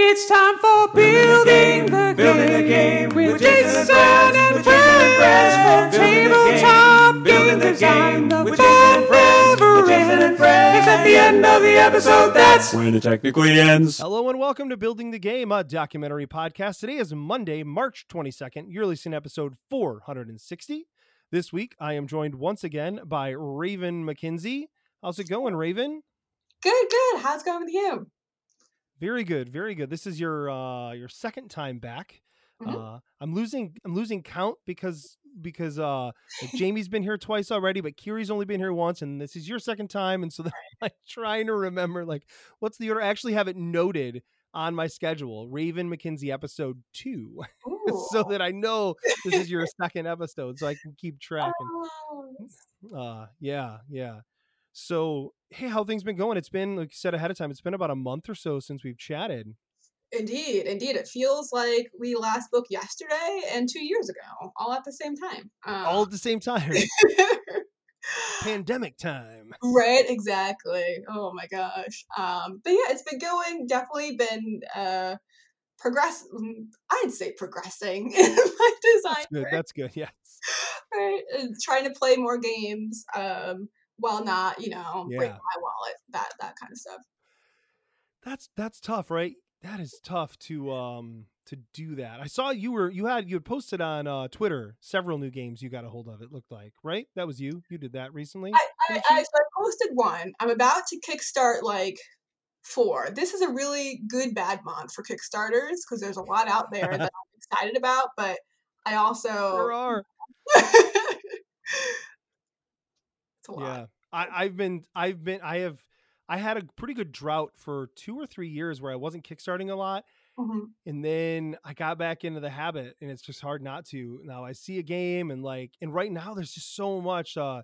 It's time for building the, Building the game game with with Jason Jason and Friends, and with Jason and friends Friends, from tabletop game, building the design. game The with Jason and fun Friends, never with Jason and ends. It's at the end of the episode. That's when it technically ends. Hello and welcome to Building the Game, a documentary podcast. Today is Monday, March 22nd. You're listening to episode 460. This week, I am joined once again by Raven McKinsey. How's it going, Raven? Good, good. How's it going with you? Very good, very good. This is your uh your second time back. Mhm. Uh I'm losing I'm losing count because because uh like Jamie's been here twice already, but Kiri's only been here once, and this is your second time. And so I'm like trying to remember like what's the order. I actually have it noted on my schedule, Raven McKinsey episode two. so that I know this is your second episode, so I can keep track. And Oh, uh, yeah, yeah. So, hey, how things been going? It's been like you said ahead of time. It's been about a month or so since we've chatted. indeed, indeed. It feels like we last spoke yesterday and two years ago, all at the same time. all Uh, at the same time. Pandemic time. right, exactly. Oh my gosh. Um, but yeah, it's been going. Definitely been uh, progress. mm, I'd say progressing in my design. That's good. work, That's good. Yeah. right? And trying to play more games. Um, while not, you know, break Yeah. my wallet, that that kind of stuff. That's that's tough, right? That is tough to um to do that. I saw you were you had you had posted on uh Twitter several new games you got a hold of. It looked like right. That was you. You did that recently. I, I, I, so I posted one. I'm about to kickstart like four. This is a really good bad month for Kickstarters because there's a lot out there that I'm excited about, but I also There are. it's a lot. Yeah. I, I've been I've been I have I had a pretty good drought for two or three years where I wasn't kickstarting a lot. Mhm. and then I got back into the habit and it's just hard not to. Now I see a game and like and right now there's just so much uh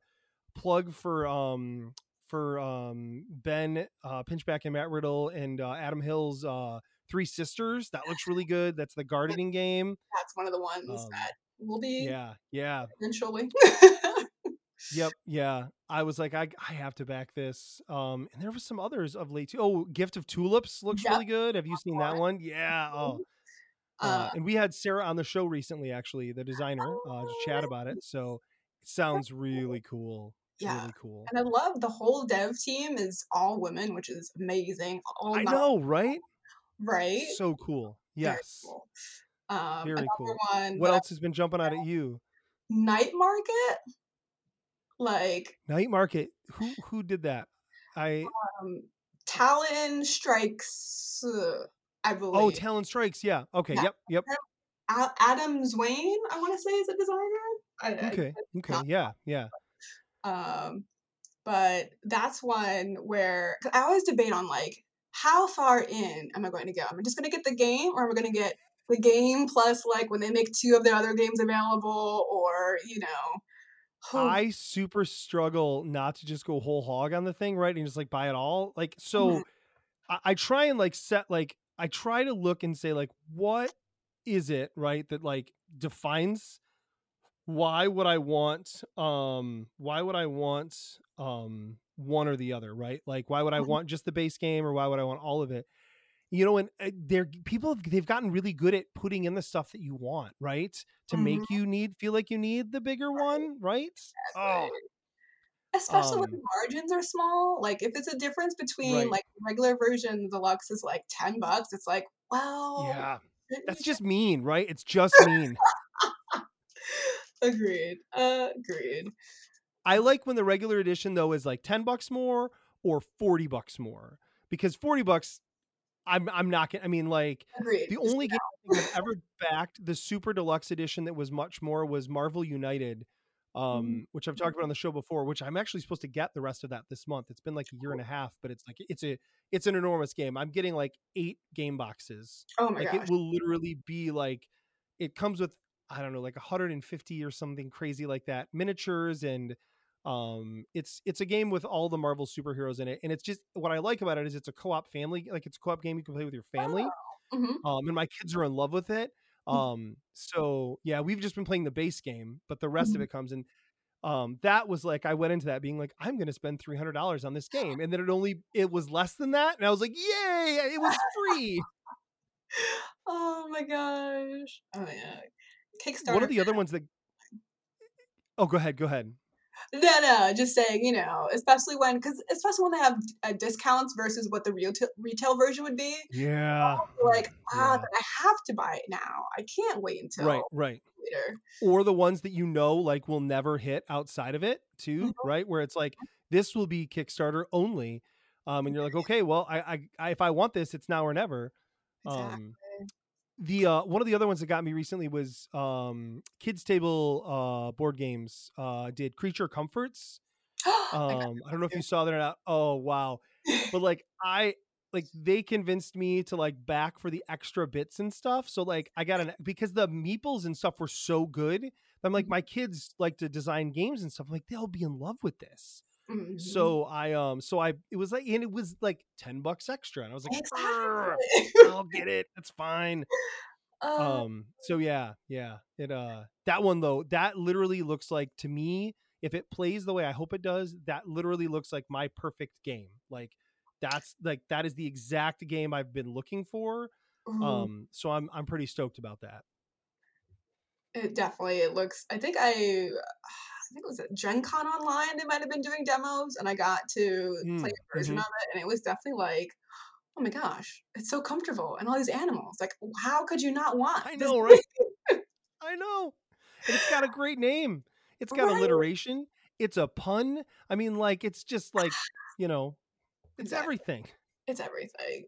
plug for um for um Ben uh Pinchback and Matt Riddle and uh Adam Hill's uh Three Sisters. That looks really good. That's the gardening game. That's one of the ones Um, that will be Yeah, yeah. eventually. Yep, yeah. I was like, I I have to back this. Um, and there was some others of late too. Oh, Gift of Tulips looks Yep, really good. Have you seen that one. Yeah. Oh, uh, Uh, and we had Sarah on the show recently, actually, the designer, uh, to chat Oh, about it. So it sounds really cool. yeah. Really cool. And I love the whole dev team is all women, which is amazing. All I know, right? right? So cool. Very Yes. cool. Um, Very cool. one What else has been jumping out at you? Night Market. Like Night Market. Who who did that? I um, Talon Strikes, uh, I believe. oh Talon Strikes. Yeah. Okay. Yeah. Yep. Yep. Adam Zwain, I want to say, is a designer. I, I- Okay. Okay. not- Yeah. Yeah. um, but that's one where 'cause I always debate on like how far in am I going to go? Am I just going to get the game, or am I going to get the game plus like when they make two of their other games available, or you know? Oh, I super struggle not to just go whole hog on the thing, right? And just like buy it all. Like, so. I, I try and like set, like, I try to look and say, like, what is it, right? That like defines why would I want, um, why would I want, um, one or the other, right? Like, why would I Mhm. want just the base game or why would I want all of it? You know, and uh, they're people have they've gotten really good at putting in the stuff that you want, right? To make Mhm. you need feel like you need the bigger one, right? Oh. Especially when um, the margins are small. Like if it's a difference between Right. like regular version the deluxe is like ten bucks, it's like, well, yeah. That's just mean, right? It's just mean. Agreed. Uh, agreed. I like when the regular edition though is like 10 bucks more or 40 bucks more because 40 bucks I'm I'm not gonna I mean like Agreed. the only game I've ever backed the super deluxe edition that was much more was Marvel United um which I've talked about on the show before which I'm actually supposed to get the rest of that this month. It's been like a year and a half but it's like it's a it's an enormous game. I'm getting like 8 game boxes. Oh my like gosh. it will literally be like it comes with I don't know like 150 or something crazy like that miniatures and um it's it's a game with all the Marvel superheroes in it and it's just what I like about it is it's a co-op family like it's a co-op game you can play with your family Mhm. um and my kids are in love with it Mm. um so yeah we've just been playing the base game but the rest of Mhm. it comes in um that was like I went into that being like I'm going to spend $300 on this game and then it only it was less than that and I was like yay it was free Oh my gosh. Oh yeah. Kickstarter. One of the other ones that. Oh, go ahead. Go ahead. No, no, just saying, you know, especially when, because especially when they have uh, discounts versus what the real t- retail version would be. Yeah. Like, ah, Yeah. I have to buy it now. I can't wait until Right. Right. later. or the ones that you know like will never hit outside of it too Mhm. right where it's like this will be kickstarter only um and you're like okay well i i, I if i want this it's now or never Exactly. um the uh one of the other ones that got me recently was um kids table uh board games uh did creature comforts. I um i don't know if you saw that or not. Oh wow. But like i like they convinced me to like back for the extra bits and stuff. So like i got an because the meeples and stuff were so good i'm like Mhm. my kids like to design games and stuff I'm like they'll be in love with this Mhm. so i um so i it was like and it was like 10 bucks extra and i was like exactly. i'll get it. That's fine. Uh, um so yeah yeah it uh that one though that literally looks like to me if it plays the way i hope it does that literally looks like my perfect game. Like that's like that is the exact game i've been looking for. Ooh, um so i'm i'm pretty stoked about that it definitely it looks. I think I, I think it was at Gen Con online. They might have been doing demos, and I got to play Mm, a version mhm. of it, and it was definitely like, oh my gosh, it's so comfortable, and all these animals. Like, how could you not want? i know right i know and it's got a great name it's got Right? alliteration it's a pun i mean like it's just like you know it's Exactly. everything It's everything.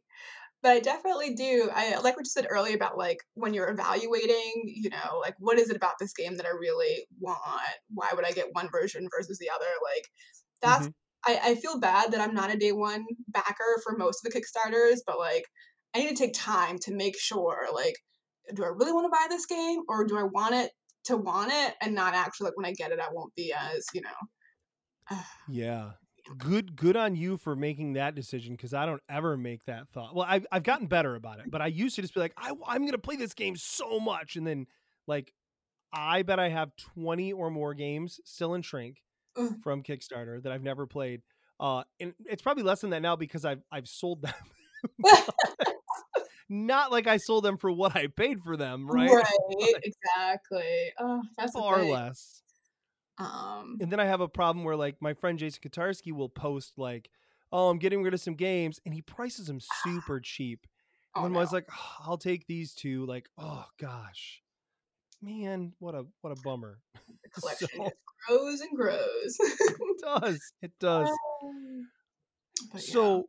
But I definitely do. I like what you said earlier about like when you're evaluating, you know, like what is it about this game that I really want? Why would I get one version versus the other? Like that's Mhm. I, I feel bad that I'm not a day one backer for most of the Kickstarters, but like I need to take time to make sure like do I really want to buy this game or do I want it to want it and not actually like when I get it I won't be as, you know. Yeah. Good good on you for making that decision because I don't ever make that thought. Well, I've, I've gotten better about it, but I used to just be like, I, I'm going to play this game so much. And then, like, I bet I have 20 or more games still in shrink Ugh. from Kickstarter that I've never played. Uh, and it's probably less than that now because I've, I've sold them. Not like I sold them for what I paid for them, right? Right, exactly. Oh, that's Far less. Um, And then I have a problem where like my friend Jason Kotarski will post like, "Oh, I'm getting rid of some games," and he prices them super cheap. And oh then no, I was like, "Oh, "I'll take these two." Like, oh gosh, man, what a what a bummer. the collection so- grows and grows. It does it does? Um, but yeah. So,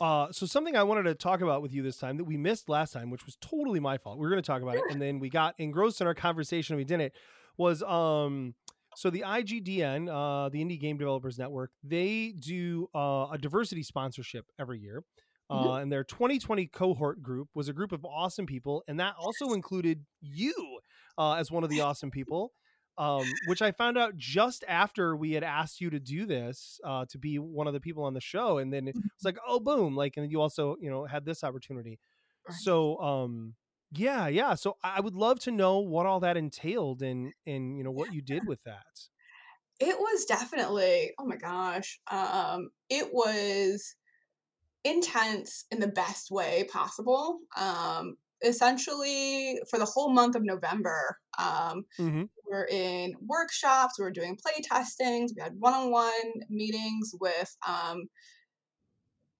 uh, so something I wanted to talk about with you this time that we missed last time, which was totally my fault. We were going to talk about it, and then we got engrossed in our conversation. and We didn't. Was um, so the IGDN, uh, the Indie Game Developers Network, they do uh, a diversity sponsorship every year. Uh, Mhm. and their 2020 cohort group was a group of awesome people, and that also included you uh, as one of the awesome people. Um, which I found out just after we had asked you to do this uh, to be one of the people on the show, and then it's like, oh, boom! Like, and then you also, you know, had this opportunity. Right. So, um, yeah, yeah. So I would love to know what all that entailed, and and you know what you did with that. it was definitely oh my gosh um it was intense in the best way possible um essentially for the whole month of november um Mm-hmm. we we're in workshops we were doing play testings we had one-on-one meetings with um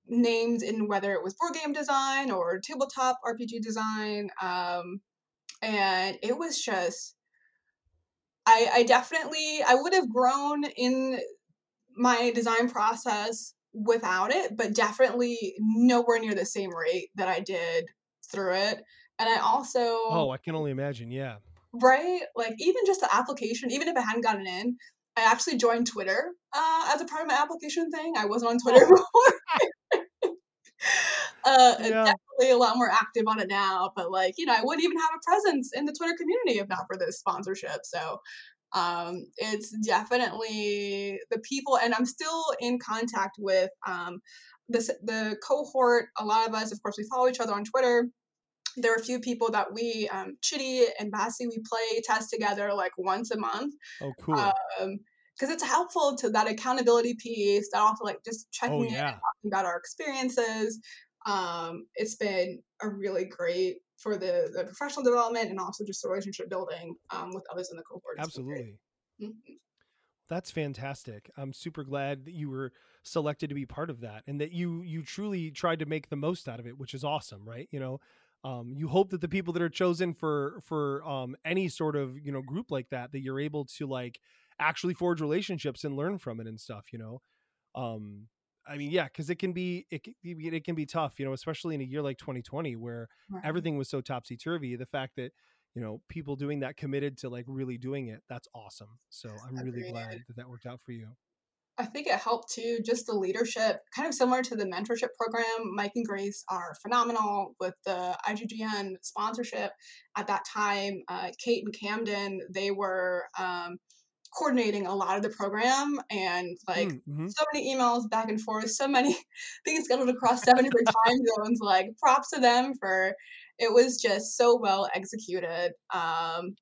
names in whether it was board game design or tabletop rpg design um and it was just I, I definitely I would have grown in my design process without it, but definitely nowhere near the same rate that I did through it. And I also Oh, I can only imagine. Yeah. right like even just the application, even if I hadn't gotten in, I actually joined Twitter uh, as a part of my application thing. I wasn't on Twitter before. Uh, Yeah. definitely a lot more active on it now. But like you know, I wouldn't even have a presence in the Twitter community if not for this sponsorship. So um, it's definitely the people, and I'm still in contact with um, the the cohort. A lot of us, of course, we follow each other on Twitter. There are a few people that we, um, Chitty and Bassie, we play test together like once a month Oh, cool. um because it's helpful to that accountability piece that also like just checking oh, in yeah. talking about our experiences um it's been a really great for the, the professional development and also just the relationship building um, with others in the cohort. It's been great. Absolutely. Mhm. That's fantastic. I'm super glad that you were selected to be part of that and that you you truly tried to make the most out of it, which is awesome, right? You know, um, you hope that the people that are chosen for for um, any sort of you know group like that that you're able to like actually forge relationships and learn from it and stuff. You know, um, I mean, yeah, because it can be it can it can be tough, you know, especially in a year like 2020 where Right. everything was so topsy turvy. The fact that you know people doing that committed to like really doing it, that's awesome. So I'm really glad that that worked out for you. I think it helped too, just the leadership, kind of similar to the mentorship program. Mike and Grace are phenomenal with the IGDN sponsorship. At that time, uh, Kate and Camden, they were um, coordinating a lot of the program and like Mm, mhm. so many emails back and forth, so many things scheduled across seven different time zones. Like props to them for it was just so well executed. Um,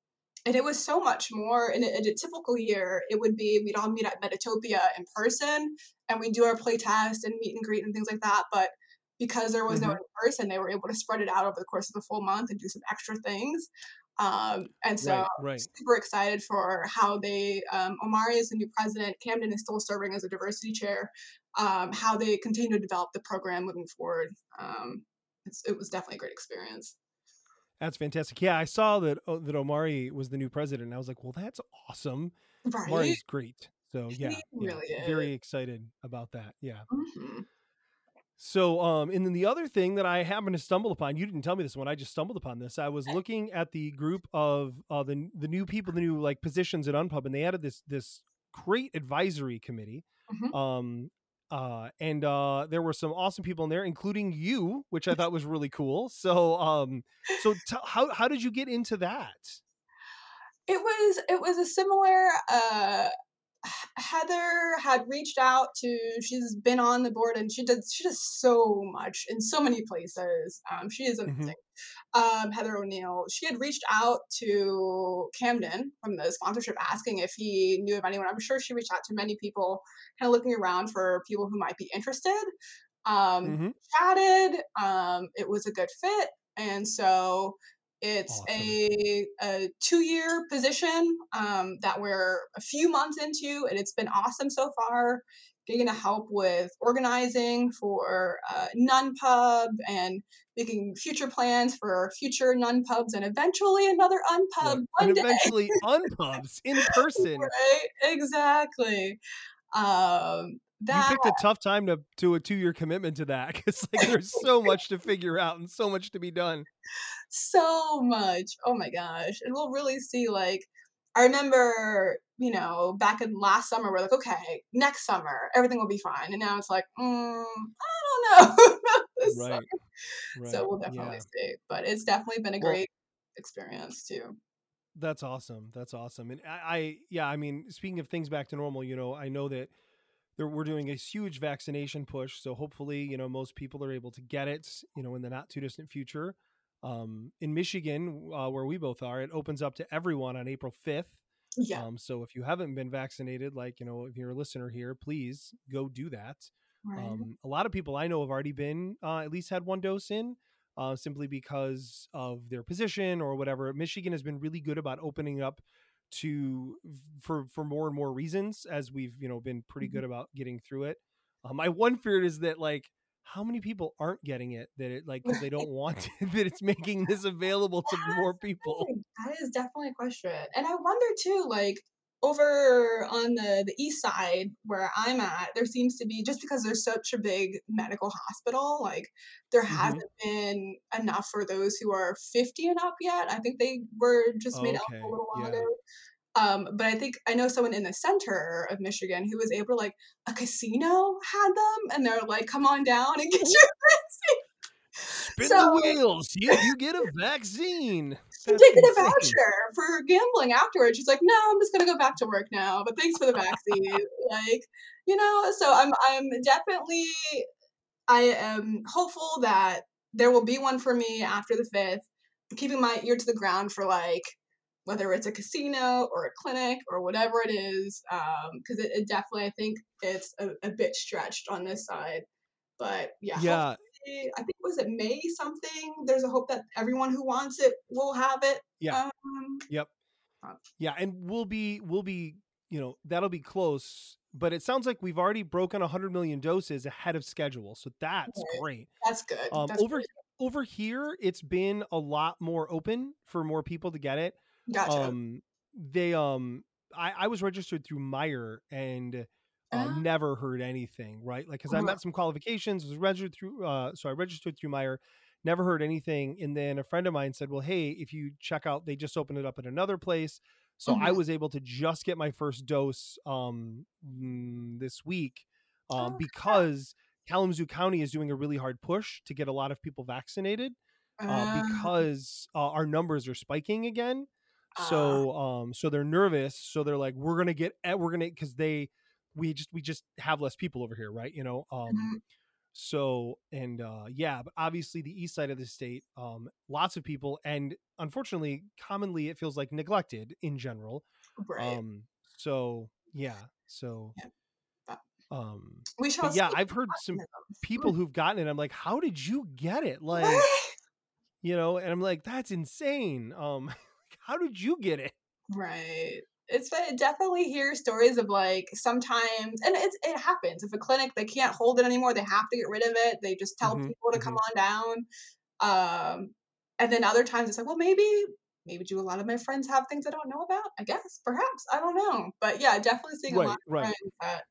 and it was so much more in a, in a typical year it would be we'd all meet at metatopia in person and we'd do our play test and meet and greet and things like that but because there was no Mhm. in person they were able to spread it out over the course of the full month and do some extra things um, and so Right, right. super excited for how they um, omari is the new president camden is still serving as a diversity chair um, how they continue to develop the program moving forward um, it's, it was definitely a great experience That's fantastic. Yeah, I saw that oh, that Omari was the new president. And I was like, well, that's awesome. right Omari's great. So yeah, yeah, really very excited about that. Yeah. Mhm. So, um, and then the other thing that I happened to stumble upon, you didn't tell me this one. I just stumbled upon this. I was looking at the group of uh, the the new people, the new like positions at Unpub, and they added this this great advisory committee. Mhm. Um, uh, and uh, there were some awesome people in there, including you, which I thought was really cool. So, um, so t- how how did you get into that? It was it was a similar uh Heather had reached out to she's been on the board and she does she does so much in so many places. Um she is Mhm. amazing. Um Heather O'Neill, she had reached out to Camden from the sponsorship asking if he knew of anyone. I'm sure she reached out to many people, kind of looking around for people who might be interested. Um hmm chatted, um it was a good fit and so it's Awesome. a, a two-year position um, that we're a few months into, and it's been awesome so far. Getting to help with organizing for uh, Unpub and making future plans for future Unpubs and eventually another. Unpub And one day. eventually unpubs in person. Right? Exactly. Um, You picked a tough time to to a two year commitment to that because like there's so much to figure out and so much to be done. so much. Oh my gosh. And we'll really see like I remember, you know, back in last summer we're like, okay, next summer everything will be fine. And now it's like, mm, I don't know. about this Right. summer. Right. So we'll definitely yeah. see. But it's definitely been a Well, great experience too. that's awesome. That's awesome. And I, I yeah, I mean, speaking of things back to normal, you know, I know that there, we're doing a huge vaccination push. So hopefully, you know, most people are able to get it, you know, in the not too distant future. Um, in Michigan, uh, where we both are, it opens up to everyone on April 5th. Yeah. Um, so if you haven't been vaccinated, like, you know, if you're a listener here, please go do that. Right. Um, a lot of people I know have already been uh, at least had one dose in, uh, simply because of their position or whatever. Michigan has been really good about opening up to for for more and more reasons as we've you know been pretty good about getting through it. Um, my one fear is that like how many people aren't getting it that it like because they don't want that it's making this available to more people. That is definitely a question. And I wonder too, like over on the the east side where I'm at, there seems to be just because there's such a big medical hospital, like there hmm hasn't been enough for those who are 50 and up yet. I think they were just made up a little while Yeah. ago. Um, but I think I know someone in the center of Michigan who was able to like a casino had them and they're like, come on down and get your vaccine. Spin the So wheels. You you get a vaccine. That's did get a voucher for gambling afterwards. She's like, "No, I'm just gonna go back to work now, but thanks for the vaccine." like, you know, so I'm I'm definitely I am hopeful that there will be one for me after the fifth. Keeping my ear to the ground for like whether it's a casino or a clinic or whatever it is, um, because it, it definitely I think it's a, a bit stretched on this side. But yeah, Yeah. I think was it May something. There's a hope that everyone who wants it will have it. Yeah. Um, Yep. Yeah, and we'll be we'll be you know that'll be close, but it sounds like we've already broken 100 million doses ahead of schedule, so that's great. that's good. Um, that's over great. over here, it's been a lot more open for more people to get it. Gotcha. Um, they um, I, I was registered through Meijer and uh, never heard anything, right? Like, because I Uh-huh. met some qualifications, was registered through, uh, so I registered through Meijer, never heard anything, and then a friend of mine said, "Well, hey, if you check out, they just opened it up at another place." So I Mhm. was able to just get my first dose um mm, this week um Oh, because Kalamazoo County is doing a really hard push to get a lot of people vaccinated uh, Ah, because uh, our numbers are spiking again. ah, So um so they're nervous. So they're like, we're gonna get we're gonna because they we just we just have less people over here, right? You know. Um mhm. so and uh yeah, but obviously the east side of the state, um, lots of people and unfortunately commonly it feels like neglected in general. right. Um so yeah, so Yeah, um we shall yeah, I've heard some people who've gotten it. I'm like, how did you get it? Like, you know, and I'm like, that's insane. Um, how did you get it? Right. It's I definitely hear stories of like sometimes, and it's it happens. If a clinic they can't hold it anymore, they have to get rid of it. They just tell Mhm, people to come on down. Um, and then other times it's like, well, maybe maybe do a lot of my friends have things I don't know about? I guess, perhaps, I don't know. But yeah, definitely seeing a lot of right. friends that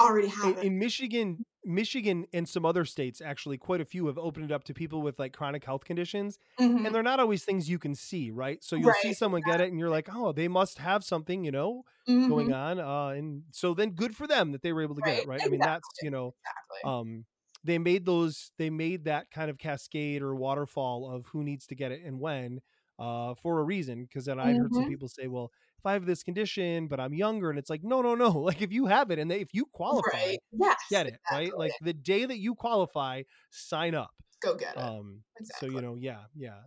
already In, have it. in Michigan, Michigan, and some other states, actually, quite a few have opened it up to people with like chronic health conditions, Mhm, and they're not always things you can see, right? So you'll see someone get it, and you're like, oh, they must have something, you know, going mhm, on. Uh, and so then good for them that they were able to get Right, it, right? I mean, that's you know, Exactly. um they made those they made that kind of cascade or waterfall of who needs to get it and when uh for a reason because then i'd heard some Mhm. people say well if i have this condition but i'm younger and it's like no no no like if you have it and they, if you qualify Right. Yes. get it right like the day that you qualify sign up Go get it. um so you know yeah yeah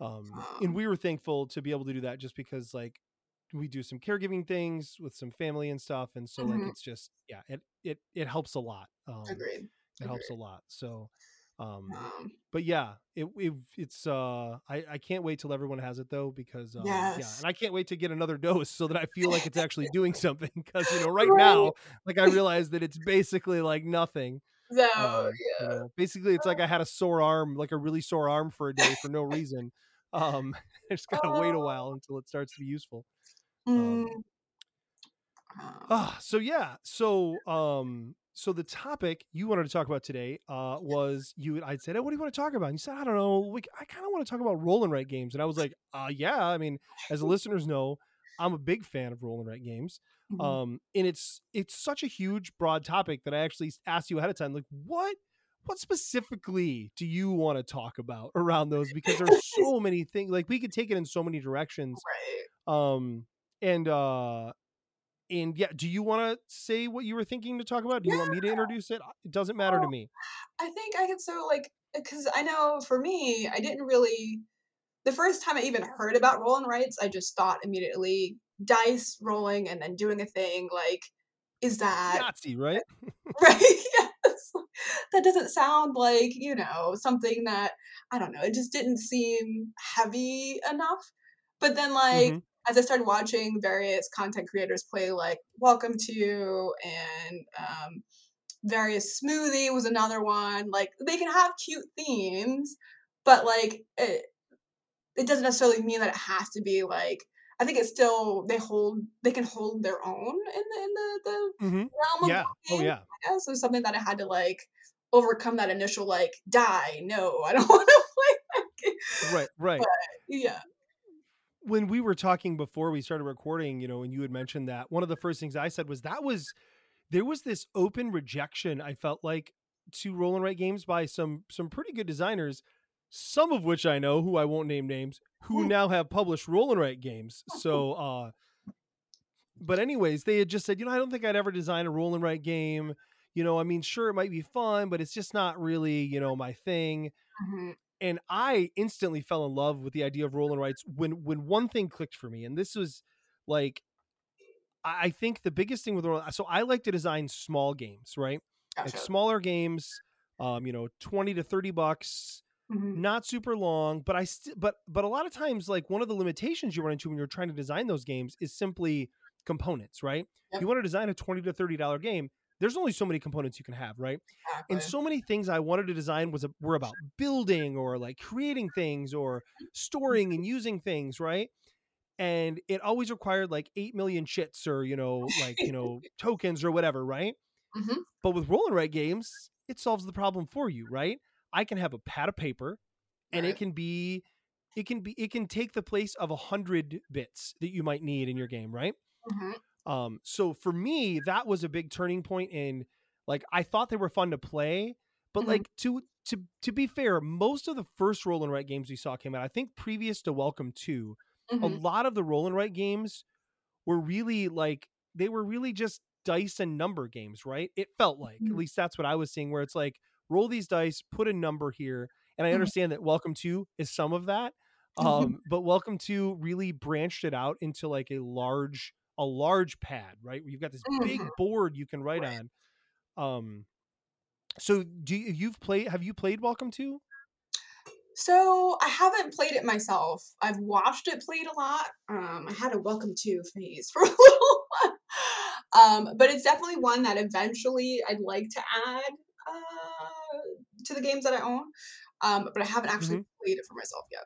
um Um, and we were thankful to be able to do that just because like we do some caregiving things with some family and stuff and so like Mhm. it's just yeah it it it helps a lot um Agreed. it helps a lot so um but yeah it, it it's uh i i can't wait till everyone has it though because um yeah and i can't wait to get another dose so that i feel like it's actually doing something because you know right, Right. now like i realize that it's basically like nothing. So um you know basically it's like i had a sore arm like a really sore arm for a day for no reason. Um i just gotta wait a Oh. while until it starts to be useful. Um Mm, um, Ah, so yeah, so um, so the topic you wanted to talk about today uh was you. I said, "Hey, what do you want to talk about?" And you said, "I don't know. We, I kind of want to talk about roll and write games." And I was like, "Uh, yeah. I mean, as the listeners know, I'm a big fan of roll and write games. mhm. Um, and it's it's such a huge, broad topic that I actually asked you ahead of time, like, what what specifically do you want to talk about around those? Because there's so many things. Like, we could take it in so many directions right. um and uh and yeah do you want to say what you were thinking to talk about do you want me to introduce it it doesn't matter to me I think I could so like because I know for me, I didn't really. The first time I even heard about roll and rights, I just thought immediately dice rolling and then doing a thing. Like, is that yahtzee right right? yes. That doesn't sound like you know something that I don't know. It just didn't seem heavy enough. But then, like Mhm. As I started watching various content creators play, like Welcome to and um, various Smoothie was another one. Like they can have cute themes, but like it, it doesn't necessarily mean that it has to be like. I think it's still they hold they can hold their own in the in the, the Mhm. realm of yeah oh yeah I guess it something that I had to like overcome that initial like die. No, I don't want to play that game. right right But yeah, when we were talking before we started recording you know and you had mentioned that one of the first things i said was that was there was this open rejection i felt like to roll and write games by some some pretty good designers some of which i know who i won't name names who Mm. now have published roll and write games so uh but anyways they had just said you know i don't think i'd ever design a roll and write game you know i mean sure it might be fun but it's just not really you know my thing Mhm. And I instantly fell in love with the idea of roll and writes when when one thing clicked for me, and this was like I think the biggest thing with roll. So I like to design small games, right? Like smaller games, Um, you know, twenty to thirty bucks, Mhm. not super long, but I st- but but a lot of times, like one of the limitations you run into when you're trying to design those games is simply components, right? Yep. You want to design a twenty to thirty dollar game. There's only so many components you can have, right? Exactly. and so many things I wanted to design was a, were about building or like creating things or storing and using things, right? And it always required like eight million chits or you know like you know tokens or whatever, right? Mhm. But with roll and write games, it solves the problem for you, right? I can have a pad of paper, and it can be, it can be, it can take the place of a hundred bits that you might need in your game, right? Mhm. Um, so for me, that was a big turning point in like I thought they were fun to play, but Mhm. like to to to be fair, most of the first roll and write games we saw came out. I think previous to Welcome to, a Mhm. lot of the roll and write games were really like they were really just dice and number games, right? It felt like at Mhm. least that's what I was seeing, where it's like roll these dice, put a number here, and I Mhm. understand that Welcome to is some of that, um, but Welcome to really branched it out into like a large a large pad, right? You've got this big Mhm. board you can write Right. on. Um, so do you, you've played? Have you played Welcome to? So I haven't played it myself. I've watched it played a lot. Um, I had a welcome to phase for a little while. Um, but it's definitely one that eventually I'd like to add uh, to the games that I own. Um, but I haven't actually Mm-hmm. played it for myself yet.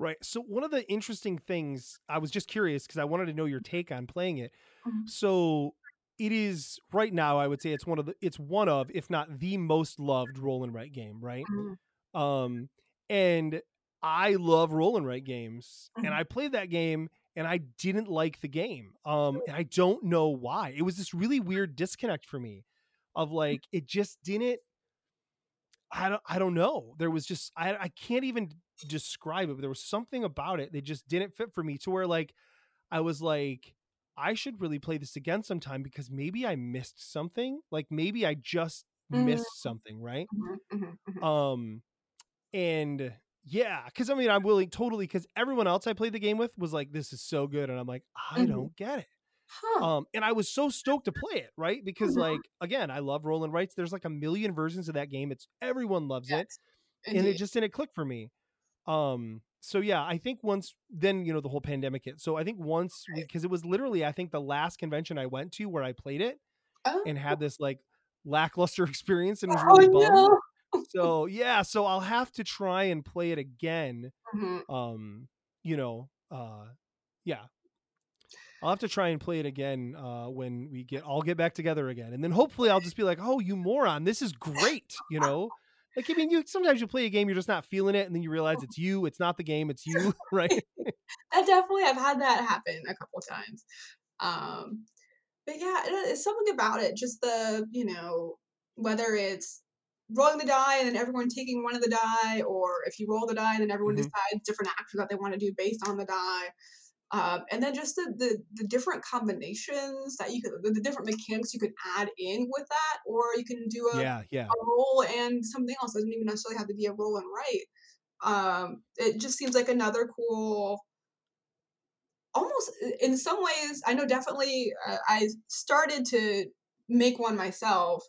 Right. So one of the interesting things I was just curious because I wanted to know your take on playing it. Mhm. So it is right now. I would say it's one of the it's one of if not the most loved roll and write game. Right. Mhm. Um, and I love roll and write games, and Mhm. I played that game and I didn't like the game. Um, and I don't know why. It was this really weird disconnect for me, of like it just didn't. I don't. I don't know. There was just I. I can't even describe it, but there was something about it that just didn't fit for me. To where like I was like, I should really play this again sometime because maybe I missed something. Like maybe I just Mhm. missed something, right? Mhm, mhm, mhm. Um, and yeah, because I mean, I'm willing totally because everyone else I played the game with was like, "This is so good," and I'm like, I don't get it. Huh. Um, and I was so stoked to play it, right? Because like again, I love roll and writes. There's like a million versions of that game. It's everyone loves it, Yes, and it just didn't click for me. Um, so yeah, I think once then you know the whole pandemic hit. So I think once because it was literally I think the last convention I went to where I played it Oh, and had this like lackluster experience and was oh really bummed. no. so yeah so i'll have to try and play it again Mhm. um you know uh yeah. I'll have to try and play it again uh when we get all get back together again. And then hopefully i'll just be like oh you moron. This is great you know like i mean you sometimes you play a game you're just not feeling it and then you realize it's you it's not the game it's you right I definitely I've had that happen a couple times. Um, but yeah, it's something about it. Just the you know whether it's rolling the die and then everyone taking one of the die, or if you roll the die and then everyone Mhm. decides different actions that they want to do based on the die. Um, and then just the, the the different combinations that you could the, the different mechanics you could add in with that, or you can do a, yeah yeah a roll and something else. It doesn't even necessarily have to be a roll and write. Um, it just seems like another cool almost in some ways i know definitely uh, i started to make one myself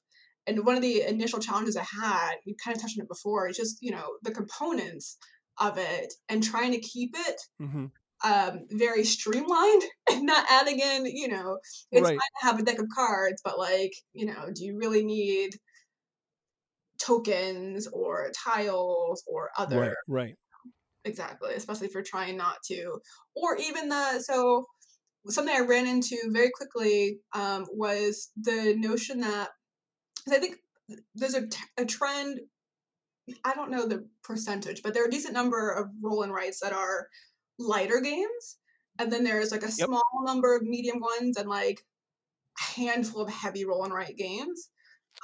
and one of the initial challenges i had you kind of touched on it before is just you know the components of it and trying to keep it hmm um, very streamlined and not adding in you know it's Right. fine to have a deck of cards but like you know do you really need tokens or tiles or other right right exactly especially if you're trying not to or even the so something i ran into very quickly um, was the notion that 'cause i think th- there's a trend i don't know the percentage but there are a decent number of roll and writes that are lighter games and then there's like a Yep. small number of medium ones and like a handful of heavy roll and write games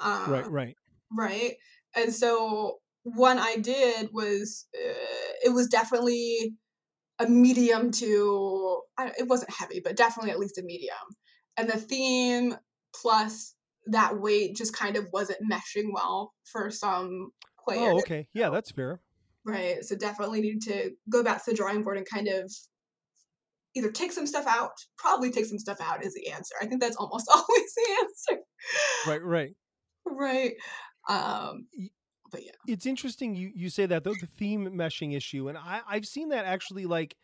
um, right right right? And so one I did was uh, it was definitely a medium to I, it wasn't heavy, but definitely at least a medium. And the theme plus that weight just kind of wasn't meshing well for some players, oh okay yeah that's fair right? So definitely need to go back to the drawing board and kind of either take some stuff out, probably take some stuff out is the answer. I think that's almost always the answer. right right Right. Um, but yeah. it's interesting you you say that though the theme meshing issue and i i've seen that actually like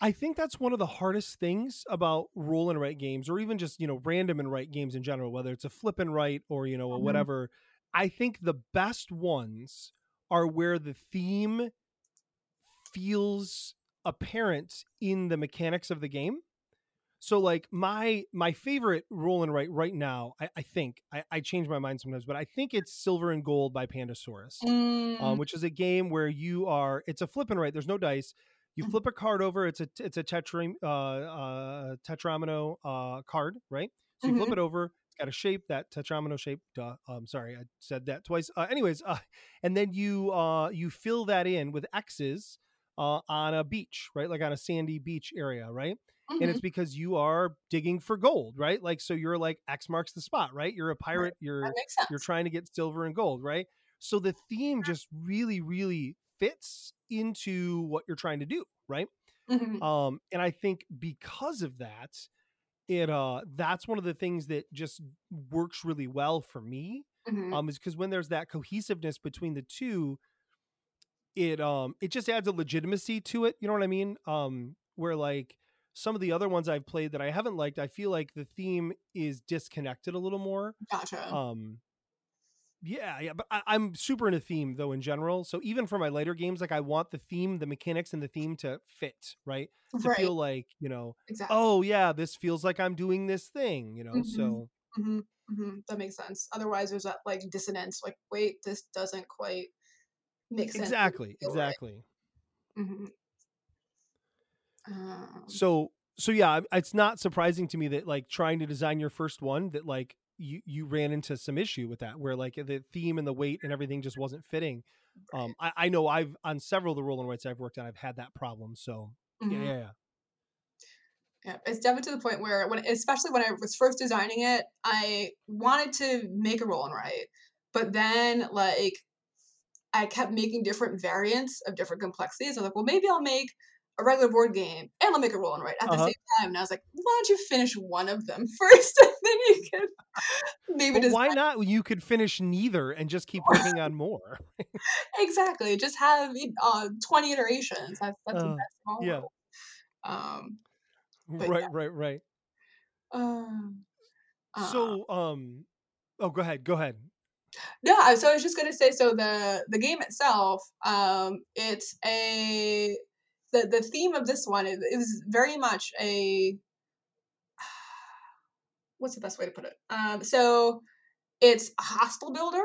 i think that's one of the hardest things about roll and write games or even just you know random and write games in general whether it's a flip and write or you know or Mhm. whatever i think the best ones are where the theme feels apparent in the mechanics of the game so like my my favorite roll and write right now i, I think I, I change my mind sometimes but i think it's silver and gold by pandasaurus Mm, um, which is a game where you are it's a flip and write there's no dice you Mhm. flip a card over it's a it's a tetra uh, uh tetromino uh card right so you flip Mhm. it over it's got a shape that tetromino shape duh i'm sorry i said that twice. Uh, anyways uh, and then you uh you fill that in with x's uh on a beach right? Like on a sandy beach area right? And mhm, it's because you are digging for gold right? Like so you're like x marks the spot right? You're a pirate you're makes sense. you're trying to get silver and gold, right? So the theme just really, really fits into what you're trying to do, right? Mhm, Um, and I think because of that, it uh that's one of the things that just works really well for me. mhm. Um, is because when there's that cohesiveness between the two, it um it just adds a legitimacy to it. You know what I mean? Um, where like some of the other ones I've played that I haven't liked, I feel like the theme is disconnected a little more Gotcha. um yeah yeah but I, i'm super into theme though in general so even for my later games like i want the theme the mechanics and the theme to fit right to right. feel like you know exactly. oh yeah this feels like i'm doing this thing you know Mhm. so hmm hmm That makes sense. Otherwise, there's that like dissonance. Like, wait, this doesn't quite make sense. exactly right. exactly hmm Um, so so yeah it's not surprising to me that like trying to design your first one that like you you ran into some issue with that where like the theme and the weight and everything just wasn't fitting um i, I know i've on several of the roll and writes i've worked on i've had that problem so yeah mhm. yeah yeah Yeah, it's definitely to the point where when, especially when I was first designing it, I wanted to make a roll and write, but then like I kept making different variants of different complexities. I was like, well, maybe I'll make a regular board game and I'll make a roll and write at the Uh-huh. same time. And I was like, why don't you finish one of them first, and then you can maybe why not? You could finish neither and just keep working on more. exactly. Just have uh, twenty iterations. That's that's the Uh, best of yeah. Um, right, right, right. um, uh, So, um, oh, go ahead, go ahead. No, so I was just gonna say, so the the game itself, um, it's a the the theme of this one is, is very much a what's the best way to put it? Um, so it's a hostel builder,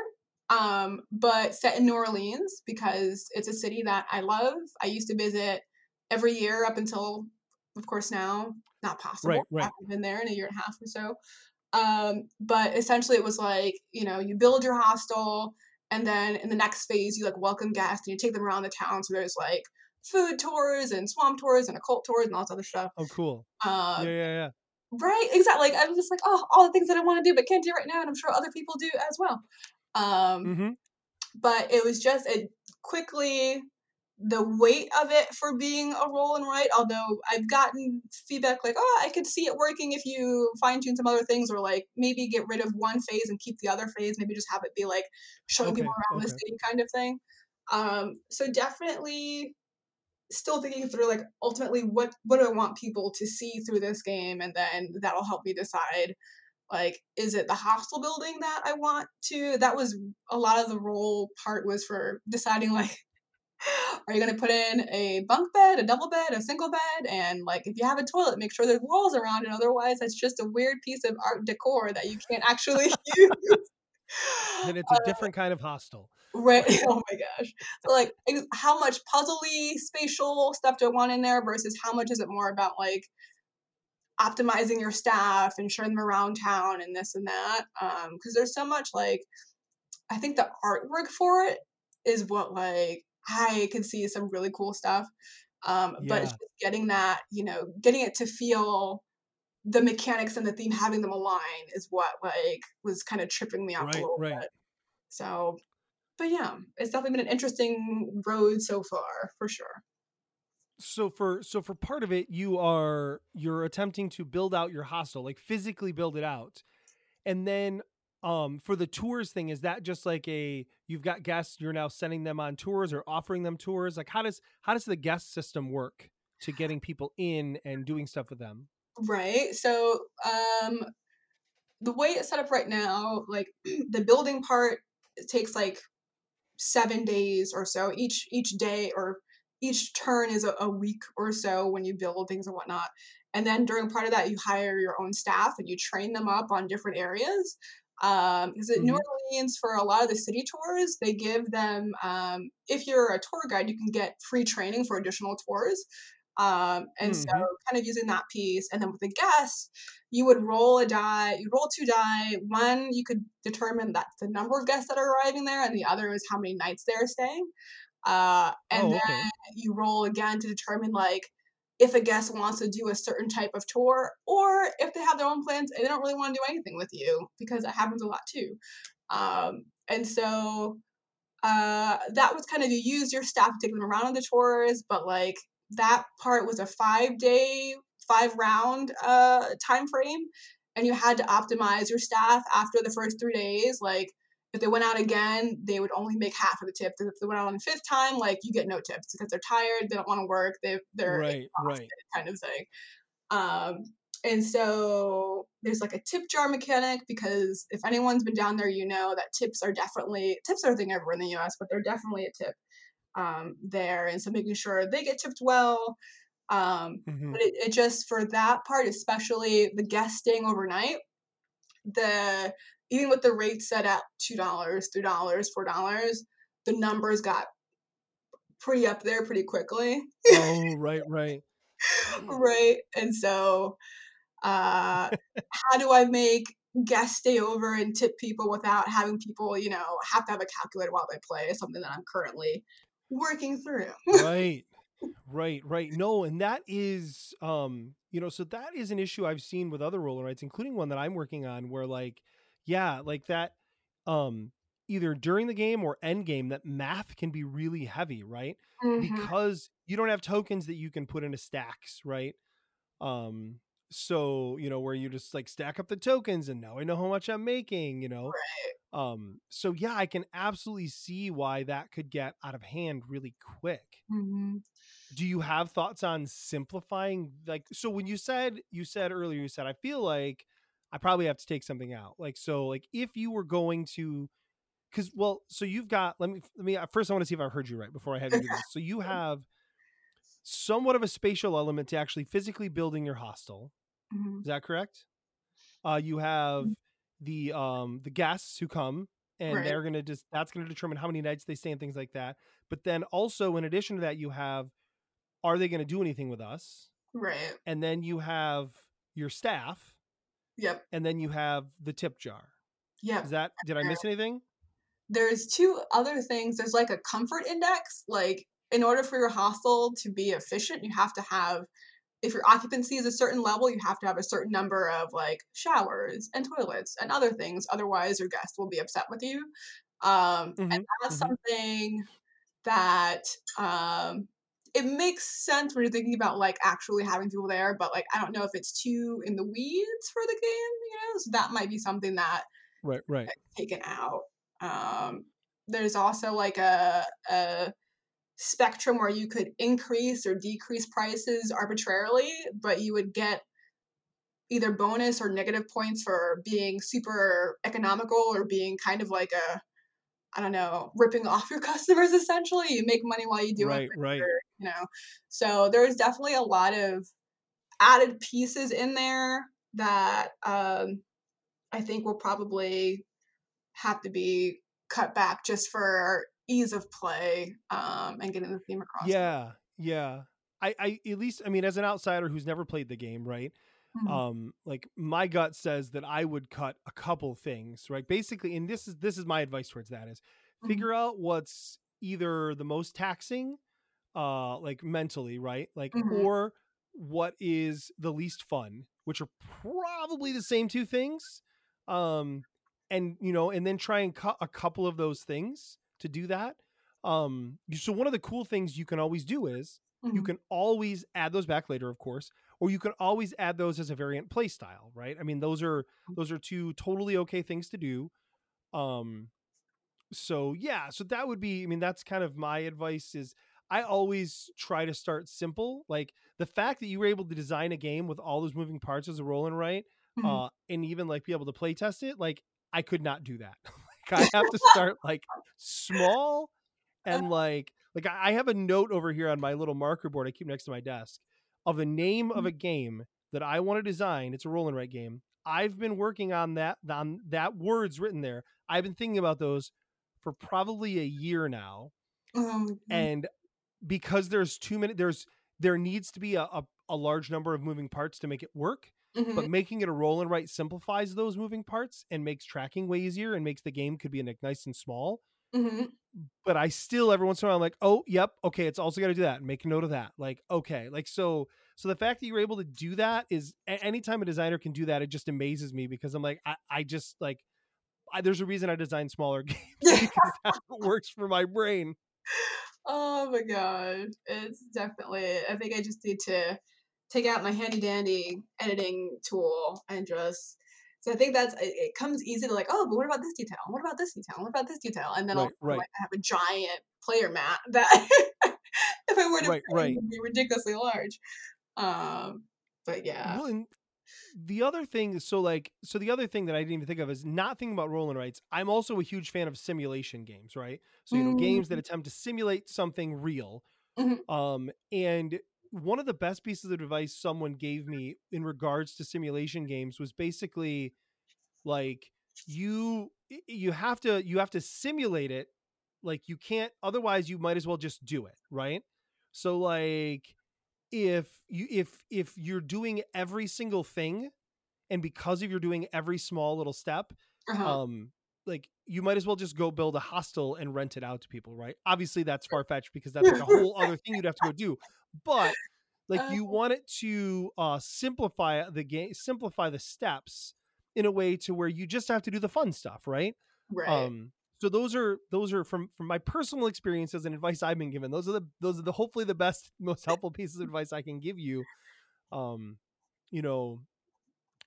um, but set in New Orleans because it's a city that I love. I used to visit every year up until, of course, now not possible. Right, I right. haven't been there in a year and a half or so. Um, but essentially, it was like you know you build your hostel, and then in the next phase you like welcome guests and you take them around the town. So there's like food tours and swamp tours and occult tours and all this other stuff. Oh, cool. Um, yeah, yeah, yeah. Right, exactly. Like I'm just like, oh, all the things that I want to do but can't do right now, and I'm sure other people do as well. Um, Mm-hmm. but it was just it quickly the weight of it for being a roll and write. Although I've gotten feedback like, oh, I could see it working if you fine tune some other things, or like maybe get rid of one phase and keep the other phase. Maybe just have it be like showing people Okay, around the city kind of thing. Um, so definitely still thinking through like ultimately what what do I want people to see through this game and then that'll help me decide like is it the hostel building that I want to that was a lot of the role part was for deciding like are you going to put in a bunk bed, a double bed, a single bed and like if you have a toilet make sure there's walls around it otherwise that's just a weird piece of art decor that you can't actually use. Then it's a uh, different kind of hostel. Right. Oh my gosh. So like, how much puzzly spatial stuff do I want in there versus how much is it more about like optimizing your staff and showing them around town and this and that? Um, because there's so much like, I think the artwork for it is what like I can see some really cool stuff. Um, but just getting that, you know, getting it to feel the mechanics and the theme having them align is what like was kind of tripping me up a Right, little right. bit. So, but yeah, it's definitely been an interesting road so far, for sure. So for so for part of it, you are you're attempting to build out your hostel, like physically build it out, and then um for the tours thing is that just like a you've got guests you're now sending them on tours or offering them tours like how does how does the guest system work to getting people in and doing stuff with them Right. So um the way it's set up right now, like the building part it takes like seven days or so. Each each day or each turn is a, a week or so when you build things and whatnot. And then during part of that, you hire your own staff and you train them up on different areas. Um, because at New Mhm. Orleans, for a lot of the city tours, they give them, um, if you're a tour guide, you can get free training for additional tours. Um, and so Mhm. kind of using that piece. And then with the guests, you would roll a die, you roll two die. One, you could determine that's the number of guests that are arriving there, and the other is how many nights they're staying. Uh, and oh then you roll again to determine like if a guest wants to do a certain type of tour or if they have their own plans and they don't really want to do anything with you because that happens a lot too um, and so uh, that was kind of you use your staff to take them around on the tours but like that part was a five day five round uh, time frame and you had to optimize your staff after the first three days like if they went out again, they would only make half of the tip. If they went out on the fifth time, like you get no tips because they're tired, they don't want to work, they they're right right kind of thing. Um, and so there's like a tip jar mechanic because if anyone's been down there, you know that tips are definitely tips are a thing everywhere in the U.S., but they're definitely a tip um, there. And so making sure they get tipped well. Um, Mhm. but it, it just for that part, especially the guest staying overnight, the even with the rate set at two dollars, three dollars, four dollars, the numbers got pretty up there pretty quickly. oh right right right? And so, uh, how do I make guests stay over and tip people without having people, you know, have to have a calculator while they play? Is something that I'm currently working through. right right right no and that is um you know so that is an issue i've seen with other roll and writes including one that i'm working on where like yeah like that um either during the game or end game that math can be really heavy right Mhm. because you don't have tokens that you can put into stacks right um so you know where you just like stack up the tokens and now i know how much i'm making you know? Um so yeah i can absolutely see why that could get out of hand really quick. Mhm. do you have thoughts on simplifying like so when you said you said earlier you said i feel like i probably have to take something out. Like so like if you were going to because well so you've got let me let me first i want to see if i heard you right before i have you do this. So you have somewhat of a spatial element to actually physically building your hostel Mhm. is that correct uh you have the um the guests who come and Right. they're gonna just that's gonna determine how many nights they stay and things like that but then also in addition to that you have are they gonna do anything with us Right. and then you have your staff Yep. and then you have the tip jar Yep. is that did i miss anything There's two other things. There's like a comfort index. Like, in order for your hostel to be efficient, you have to have, if your occupancy is a certain level, you have to have a certain number of like showers and toilets and other things. Otherwise, your guest will be upset with you. Um, and Mhm, that's mhm. something that um, it makes sense when you're thinking about like actually having people there, but like I don't know if it's too in the weeds for the game, you know. So that might be something that right right taken out. Um, there's also like a, a spectrum where you could increase or decrease prices arbitrarily, but you would get either bonus or negative points for being super economical or being kind of like a I don't know, ripping off your customers essentially. You make money while you do right it, right you're, you know. So there's definitely a lot of added pieces in there that um, I think will probably have to be cut back just for ease of play um, and getting the theme across. yeah yeah i i at least i mean as an outsider who's never played the game right Mhm. um like my gut says that i would cut a couple things right basically and this is this is my advice towards that is Mhm. figure out what's either the most taxing uh like mentally right like Mhm. or what is the least fun which are probably the same two things um and you know and then try and cut a couple of those things to do that Um, so one of the cool things you can always do is you Mhm. can always add those back later, of course, or you can always add those as a variant play style, right? I mean, those are those are two totally okay things to do. Um, so yeah, so that would be. I mean, that's kind of my advice. Is I always try to start simple. Like the fact that you were able to design a game with all those moving parts as a roll and write, Mhm. uh, and even like be able to play test it. Like I could not do that. I have to start like small and like like I have a note over here on my little marker board I keep next to my desk of a name of a game that I want to design. It's a roll and write game. I've been working on that on that words written there. I've been thinking about those for probably a year now Um, and because there's too many there's there needs to be a, a, a large number of moving parts to make it work mhm. but making it a roll and write simplifies those moving parts and makes tracking way easier and makes the game could be like nice and small Mhm. but i still every once in a while i'm like oh yep okay it's also got to do that make a note of that like okay like so so the fact that you're able to do that is anytime a designer can do that it just amazes me because i'm like i, I just like I, there's a reason i design smaller games because that works for my brain Oh my god. It's definitely I think I just need to take out my handy dandy editing tool and just so I think that's it, it comes easy to like, oh, but what about this detail? What about this detail? What about this detail? And then Right, I'll right. like, have a giant player mat that if I were to Right, right. would be ridiculously large. Um but yeah. Well, and the other thing, so like, so the other thing that I didn't even think of is not thinking about roll and writes. I'm also a huge fan of simulation games, right? So you know, games that attempt to simulate something real. Mhm. Um, and one of the best pieces of advice someone gave me in regards to simulation games was basically like you you have to you have to simulate it like you can't otherwise you might as well just do it right? So like if you if if you're doing every single thing and because of you're doing every small little step Uh-huh. um like you might as well just go build a hostel and rent it out to people right? Obviously that's far-fetched because that's like a whole other thing you'd have to go do but like you Uh. want it to uh simplify the game simplify the steps in a way to where you just have to do the fun stuff right right. um so those are those are from from my personal experiences and advice i've been given those are the those are the hopefully the best most helpful pieces of advice i can give you um you know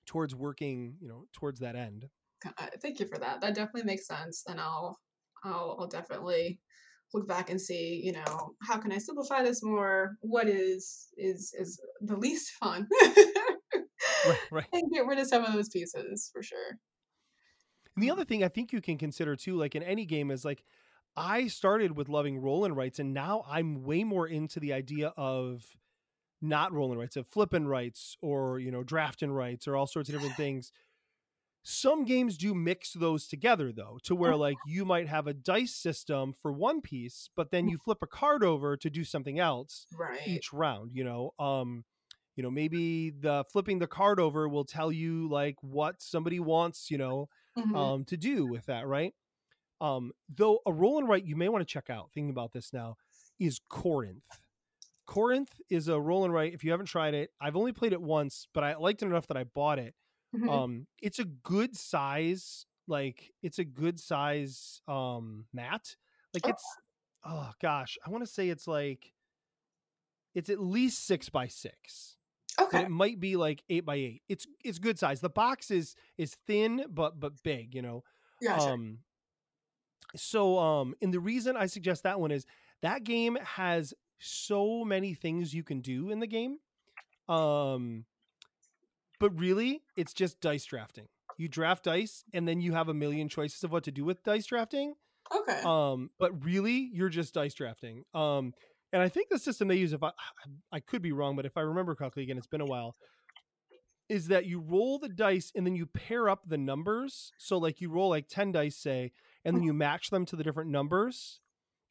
towards working you know towards that end thank you for that. That definitely makes sense, and I'll, I'll, I'll definitely look back and see, you know, how can I simplify this more? What is is is the least fun? right right and get rid of some of those pieces for sure. And the other thing I think you can consider too, like in any game, is like I started with loving roll and writes, and now I'm way more into the idea of not rolling writes, of flipping writes, or you know, drafting writes, or all sorts of different things. Some games do mix those together though, to where like you might have a dice system for one piece, but then you flip a card over to do something else Right. each round you know um you know maybe the flipping the card over will tell you like what somebody wants you know Mhm. um, to do with that, right? Um, though a roll and write you may want to check out, thinking about this now, is Corinth. Corinth is a roll and write. If you haven't tried it, I've only played it once, but I liked it enough that I bought it. Mhm. Um, it's a good size, like it's a good size um mat. Like Oh. it's oh gosh, I want to say it's like it's at least six by six but okay. it might be like eight by eight. It's it's good size. The box is is thin but but big, you know. Gotcha. Um so um and the reason I suggest that one is that game has so many things you can do in the game. Um but really it's just dice drafting. You draft dice and then you have a million choices of what to do with dice drafting. okay. Um, but really, you're just dice drafting. Um, and I think the system they use, if I I could be wrong, but if I remember correctly, again, it's been a while, is that you roll the dice and then you pair up the numbers. So like you roll like ten dice, say, and then you match them to the different numbers,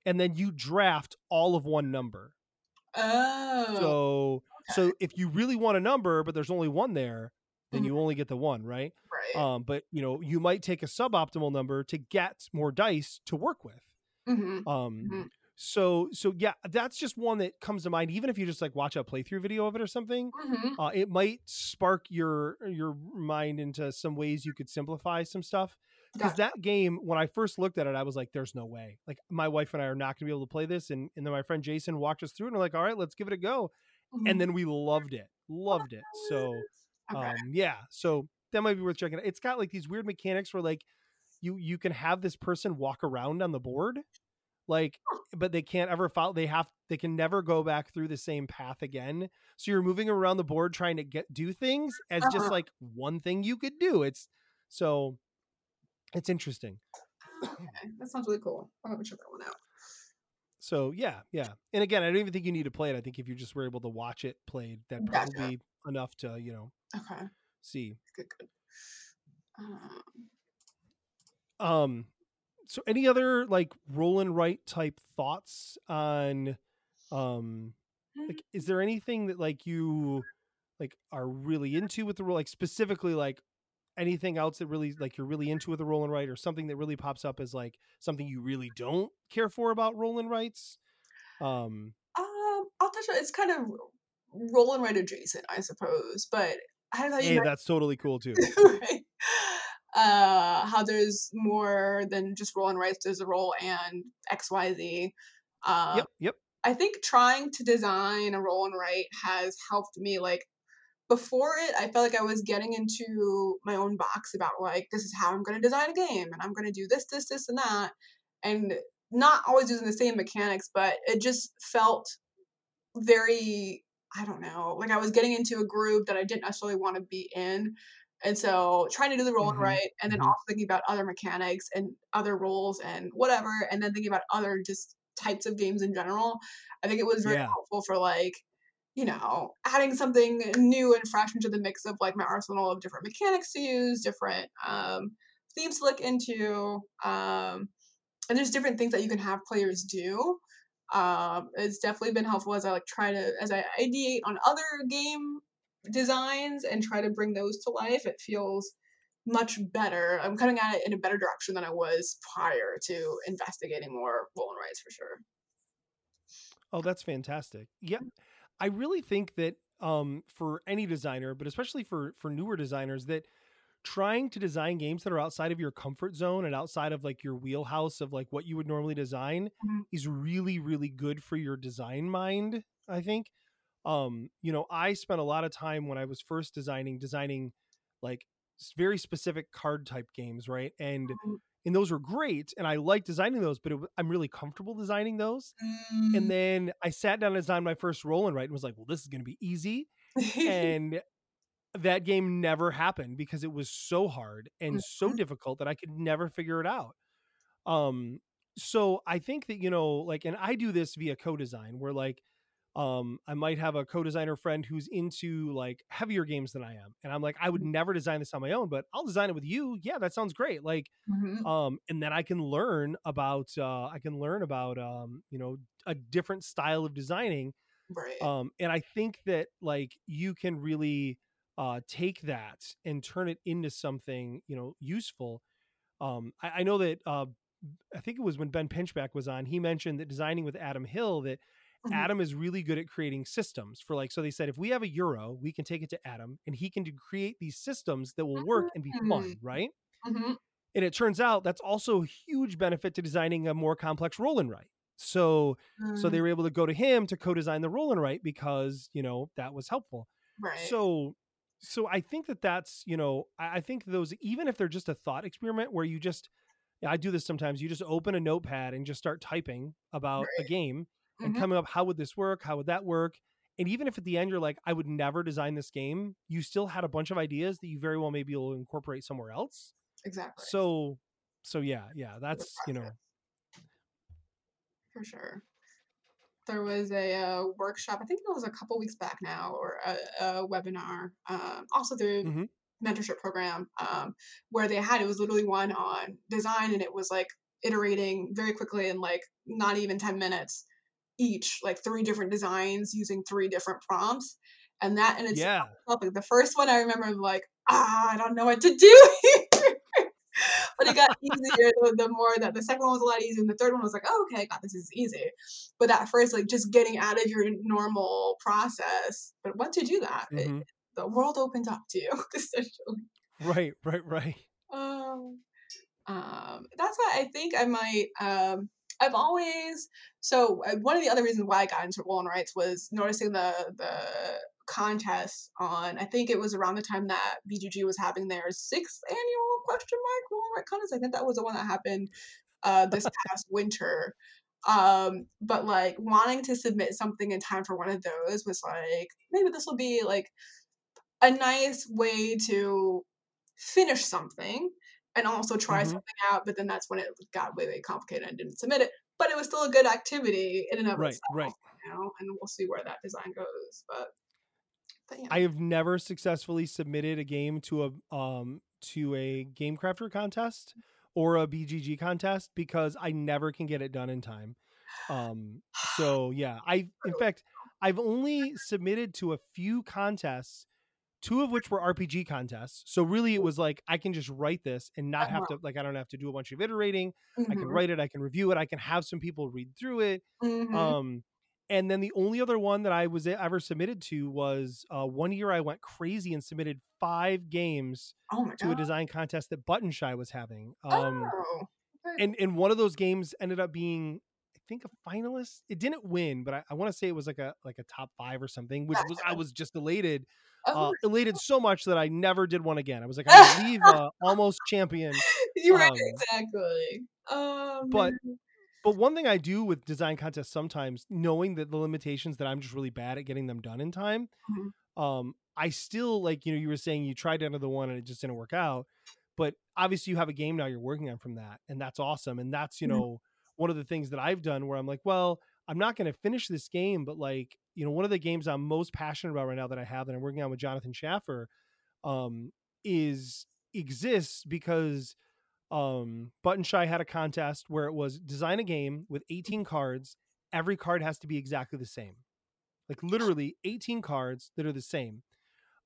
and then you draft all of one number. oh. So so if you really want a number, but there's only one there, then you only get the one, right? right. Um, but you know, you might take a suboptimal number to get more dice to work with. hmm Um, Mhm. so so yeah, that's just one that comes to mind. Even if you just like watch a playthrough video of it or something, hmm uh, it might spark your your mind into some ways you could simplify some stuff. because that game when I first looked at it, I was like, "There's no way." Like my wife and I are not going to be able to play this, and and then my friend Jason walked us through, and we're like, "All right, let's give it a go," And then we loved it, loved it. So okay. um, yeah, so that might be worth checking. out. It's got like these weird mechanics where like you you can have this person walk around on the board, like, but they can't ever follow. They have they can never go back through the same path again. So you're moving around the board trying to get do things as just Uh-huh. like one thing you could do. It's so it's interesting. okay. That sounds really cool. I'm gonna check that one out. So yeah, yeah. And again, I don't even think you need to play it. I think if you just were able to watch it played, that Gotcha. probably be enough to you know Okay. see. Good. Good. Um, Um, so any other like roll and write type thoughts on, um, like is there anything that like you like are really into with the roll, like specifically like anything else that really like you're really into with the roll and write, or something that really pops up as like something you really don't care for about roll and writes? Um, Um, I'll touch on it's kind of rolling right adjacent, I suppose. But I don't hey, that's totally cool too. right? Uh, how there's more than just roll and writes. There's a roll and X Y Z. Um, Yep, yep. I think trying to design a roll and write has helped me. Like before it, I felt like I was getting into my own box about like this is how I'm going to design a game, and I'm going to do this, this, this, and that, and not always using the same mechanics, but it just felt very I don't know, like I was getting into a group that I didn't necessarily want to be in. And so trying to do the roll Mhm, write and then mhm. also thinking about other mechanics and other roles and whatever, and then thinking about other just types of games in general. I think it was very Yeah. helpful for like, you know, adding something new and fresh into the mix of like my arsenal of different mechanics to use, different um, themes to look into. Um, and there's different things that you can have players do um, it's definitely been helpful as I like try to as I ideate on other game designs and try to bring those to life. It feels much better. I'm coming at it in a better direction than I was prior to investigating more roll and writes for sure. Oh, that's fantastic. Yeah. I really think that um for any designer, but especially for for newer designers that trying to design games that are outside of your comfort zone and outside of like your wheelhouse of like what you would normally design Mhm. is really really good for your design mind, I think. Um, you know, I spent a lot of time when I was first designing designing like very specific card type games, right? And Mhm. And those were great and I like designing those, but it, I'm really comfortable designing those Mm. and then I sat down and designed my first roll and write and was like, well, this is going to be easy. And that game never happened because it was so hard and so Mhm. difficult that I could never figure it out. Um, so I think that, you know, like, and I do this via co-design where like, um, I might have a co-designer friend who's into like heavier games than I am. And I'm like, I would never design this on my own, but I'll design it with you. Yeah, that sounds great. Like, Mhm. um and then i can learn about uh i can learn about um you know a different style of designing right. um and i think that like you can really uh take that and turn it into something you know useful um i, I know that uh i think it was when ben pinchback was on he mentioned that designing with adam hill that Mhm. adam is really good at creating systems for like so they said if we have a euro we can take it to adam and he can create these systems that will work and be fun Mm. right Mhm. and it turns out that's also a huge benefit to designing a more complex roll and write. So so Mm. they were able to go to him to co-design the roll and write because, you know, that was helpful. right. So so I think that that's, you know, I, I think those even if they're just a thought experiment where you just I do this sometimes. You just open a notepad and just start typing about a game and Mhm. coming up how would this work? How would that work? And even if at the end you're like, I would never design this game, you still had a bunch of ideas that you very well maybe will incorporate somewhere else exactly. so so yeah yeah that's you know for sure. There was a uh, workshop, I think it was a couple weeks back now, or a, a webinar, um, also through Mhm. mentorship program, um, where they had it was literally one on design, and it was like iterating very quickly in like not even ten minutes each, like three different designs using three different prompts, and that and it's yeah like the first one I remember, I'm like, ah, I don't know what to do. here." but it got easier the, the more that the second one was a lot easier and the third one was like oh okay god this is easy but that first like just getting out of your normal process but once you do that it, Mhm. the world opens up to you essentially right right right um Um, that's why I think I might. Um, I've always so uh, one of the other reasons why I got into and writes was noticing the the contest on. I think it was around the time that BGG was having their sixth annual question mark and write contest. I think that was the one that happened uh, this past winter. Um, but like wanting to submit something in time for one of those was like maybe this will be like a nice way to finish something and also try Mhm. something out. But then that's when it got way, way complicated and didn't submit it. But it was still a good activity in and of Right, itself, right. you know, and we'll see where that design goes. But, but yeah. I have never successfully submitted a game to a um to a game crafter contest or a BGG contest because I never can get it done in time. Um so yeah, I in fact I've only submitted to a few contests, two of which were RPG contests. So really it was like I can just write this and not have to like I don't have to do a bunch of iterating. I can Mhm, write it, I can review it, I can have some people read through it. mhm. Um, and then the only other one that I was ever submitted to was uh, one year I went crazy and submitted five games oh to a design contest that Button Shy was having. Um, oh. and and one of those games ended up being, I think, a finalist. It didn't win, but I, I want to say it was like a like a top five or something, which was I was just elated, uh, elated so much that I never did one again. I was like, I believe uh, almost champion. Right, um, exactly. Oh, but man. But one thing I do with design contests sometimes, knowing that the limitations that I'm just really bad at getting them done in time, Mhm. um, I still like you know you were saying you tried another one and it just didn't work out, but obviously you have a game now you're working on from that, and that's awesome. And that's you Mhm. know one of the things that I've done where I'm like, well, I'm not going to finish this game, but like you know one of the games I'm most passionate about right now that I have that I'm working on with Jonathan Schaffer, um, is exists because um button shy had a contest where it was design a game with 18 cards every card has to be exactly the same. Like literally 18 cards that are the same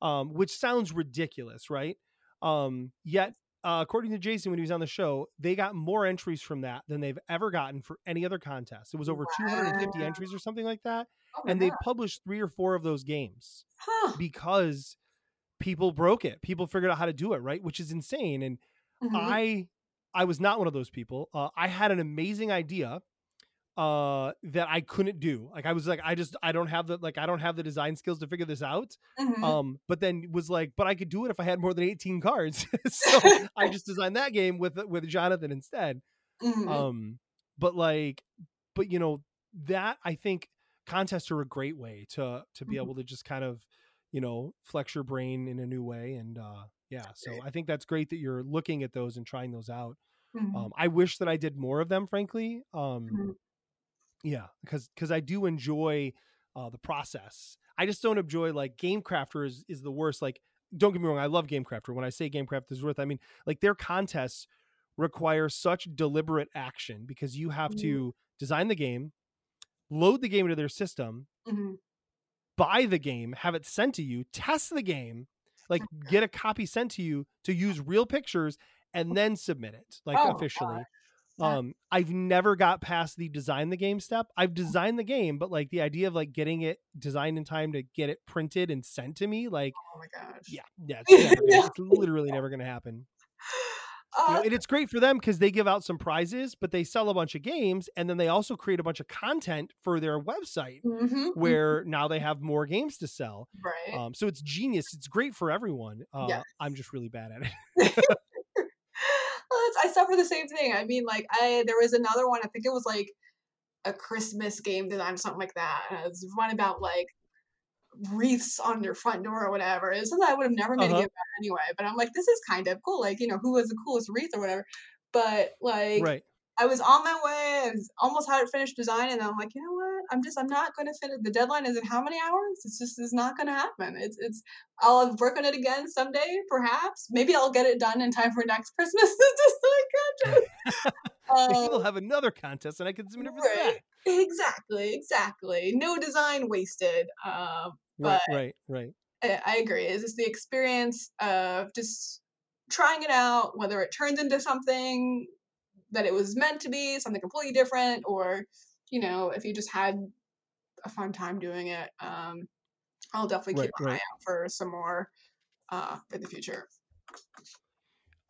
um which sounds ridiculous right? Um yet uh, according to jason when he was on the show they got more entries from that than they've ever gotten for any other contest it was over 250 entries or something like that Oh and they've published three or four of those games Huh. because people broke it people figured out how to do it right which is insane and Mhm. I I was not one of those people. Uh, I had an amazing idea uh that I couldn't do. Like I was like I just I don't have the like I don't have the design skills to figure this out. Mhm. Um but then was like but I could do it if I had more than 18 cards. so I just designed that game with with Jonathan instead. Mhm. Um but like but you know that I think contests are a great way to to be Mhm. able to just kind of you know flex your brain in a new way and uh yeah so I think that's great that you're looking at those and trying those out. Mhm. Um, I wish that I did more of them, frankly. Um, Mhm. Yeah, because because I do enjoy uh, the process. I just don't enjoy like Game Crafter is is the worst. Like, don't get me wrong, I love Game Crafter. When I say Game Crafter is worth, I mean like their contests require such deliberate action because you have Mhm. to design the game, load the game into their system, Mhm. buy the game, have it sent to you, test the game, like get a copy sent to you to use real pictures and then submit it like Oh, officially. gosh. Um I've never got past the design the game step. I've designed the game, but like the idea of like getting it designed in time to get it printed and sent to me, like oh my gosh. yeah, yeah, it's, never gonna, it's literally never going to happen. You know, Uh, and it's great for them because they give out some prizes, but they sell a bunch of games, and then they also create a bunch of content for their website mhm, mhm. where now they have more games to sell. right. Um, so it's genius. It's great for everyone. Uh, Yes. I'm just really bad at it. I suffer the same thing. I mean, like I there was another one. I think it was like a Christmas game design or something like that. And it was one about like wreaths on your front door or whatever. It's something I would have never made Uh-huh. a about anyway. But I'm like, this is kind of cool. Like, you know, who has the coolest wreath or whatever. But like, right. I was on my way. I was almost had it finished design, and I'm like, you know what? I'm just, I'm not going to finish. It. The deadline is in how many hours? It's just, it's not going to happen. It's, it's. I'll work on it again someday, perhaps. Maybe I'll get it done in time for next Christmas. it's just like, Maybe um, we'll have another contest, and I can submit it for right. that. exactly, exactly. No design wasted. Um, Right, right, right. I, I agree. It's just the experience of just trying it out, whether it turns into something that it was meant to be, something completely different, or you know, if you just had a fun time doing it. Um, I'll definitely keep Right, an eye out for some more uh, for the future.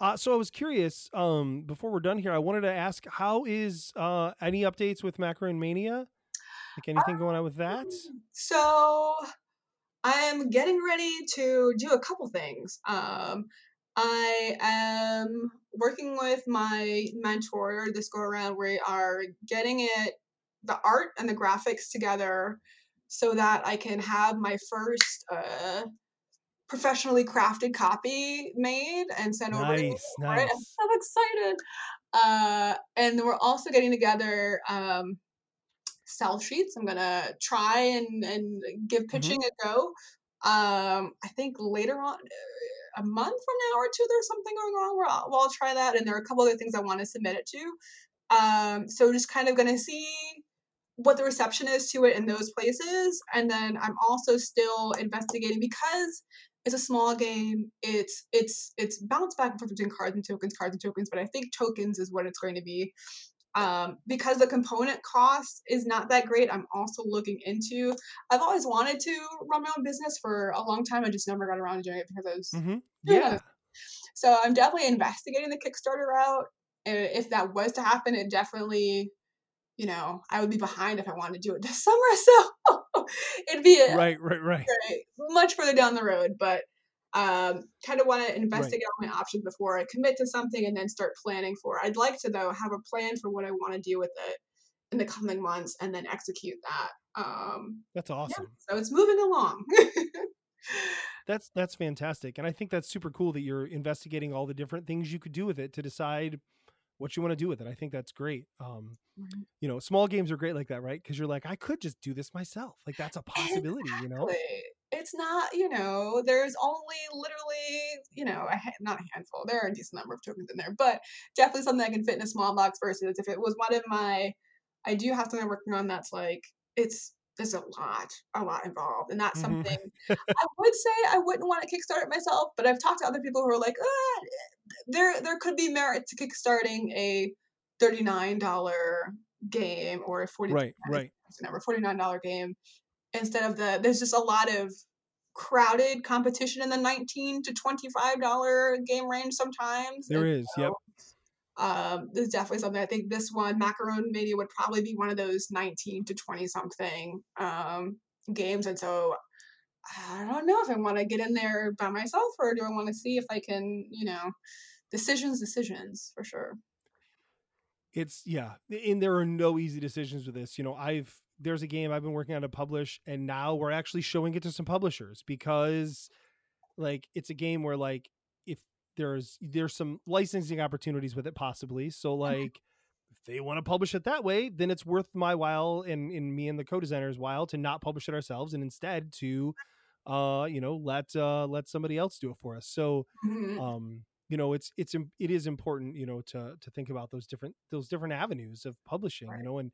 Uh, so I was curious. Um, before we're done here, I wanted to ask, how is uh, any updates with Macaron Mania? Like anything going on with that? So I am getting ready to do a couple things. Um, I am working with my mentor this go around. We are getting it, the art and the graphics together so that I can have my first uh, professionally crafted copy made and sent over. Nice, it. I'm so excited. Uh, and then we're also getting together um, sell sheets. I'm gonna try and and give Mhm. pitching a go. Um, I think later on, a month from now or two, there's something going on where I'll, well, I'll try that. And there are a couple other things I want to submit it to. Um, so just kind of gonna see what the reception is to it in those places. And then I'm also still investigating because it's a small game. It's it's it's bounced back and forth between cards and tokens, cards and tokens, but I think tokens is what it's going to be. Um, because the component cost is not that great, I'm also looking into. I've always wanted to run my own business for a long time. I just never got around to doing it because I was hmm Yeah. Yeah. so I'm definitely investigating the Kickstarter route. And if that was to happen, it definitely, you know, I would be behind if I wanted to do it this summer. So it'd be a, Right, right, right. right, much further down the road. But um, kind of want to Right. investigate all my options before I commit to something and then start planning for. it. I'd like to though have a plan for what I want to do with it in the coming months and then execute that. Um, That's yeah, awesome. so it's moving along. That's that's fantastic, and I think that's super cool that you're investigating all the different things you could do with it to decide what you want to do with it. I think that's great. Um, Mhm. you know, small games are great like that, right? Because you're like, I could just do this myself. Like that's a possibility, you know? It's not, you know, there's only literally, you know, a, not a handful. There are a decent number of tokens in there, but definitely something I can fit in a small box versus if it was one of my, I do have something I'm working on that's like, it's, there's a lot, a lot involved. And that's Mhm. something I would say I wouldn't want to kickstart it myself, but I've talked to other people who are like, ah, there, there could be merit to kickstarting a $39 game or a 40 Right, right. number $49 game instead of the there's just a lot of crowded competition in the 19 to 25 dollar game range sometimes There and is. Yep. Um there's definitely something i think this one macaron maybe would probably be one of those 19 to 20 something um games and so i don't know if i want to get in there by myself or do i want to see if i can you know decisions decisions for sure It's yeah, and there are no easy decisions with this. You know, I've there's a game I've been working on to publish, and now we're actually showing it to some publishers because, like, it's a game where like there's there's some licensing opportunities with it possibly. So like, if they want to publish it that way, then it's worth my while and in me and the co-designer's while to not publish it ourselves and instead to, uh, you know, let uh let somebody else do it for us. So Mhm. um you know it's it's it is important you know to to think about those different those different avenues of publishing you know and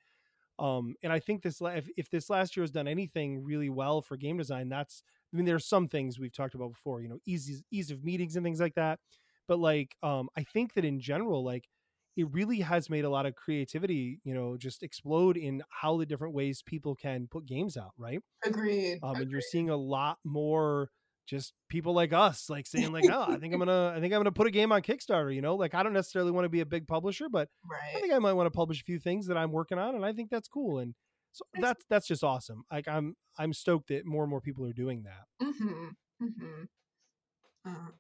um and i think this if, if this last year has done anything really well for game design that's i mean there's some things we've talked about before you know easy ease of meetings and things like that. But like um i think that in general like it really has made a lot of creativity you know just explode in how the different ways people can put games out right? Agreed. Um, and you're seeing a lot more just people like us like saying like oh i think i'm gonna i think i'm gonna put a game on kickstarter you know? Like i don't necessarily want to be a big publisher but i think i might want to publish a few things that i'm working on and i think that's cool and so that's that's just awesome like i'm i'm stoked that more and more people are doing that. Mm-hmm mm-hmm. Um,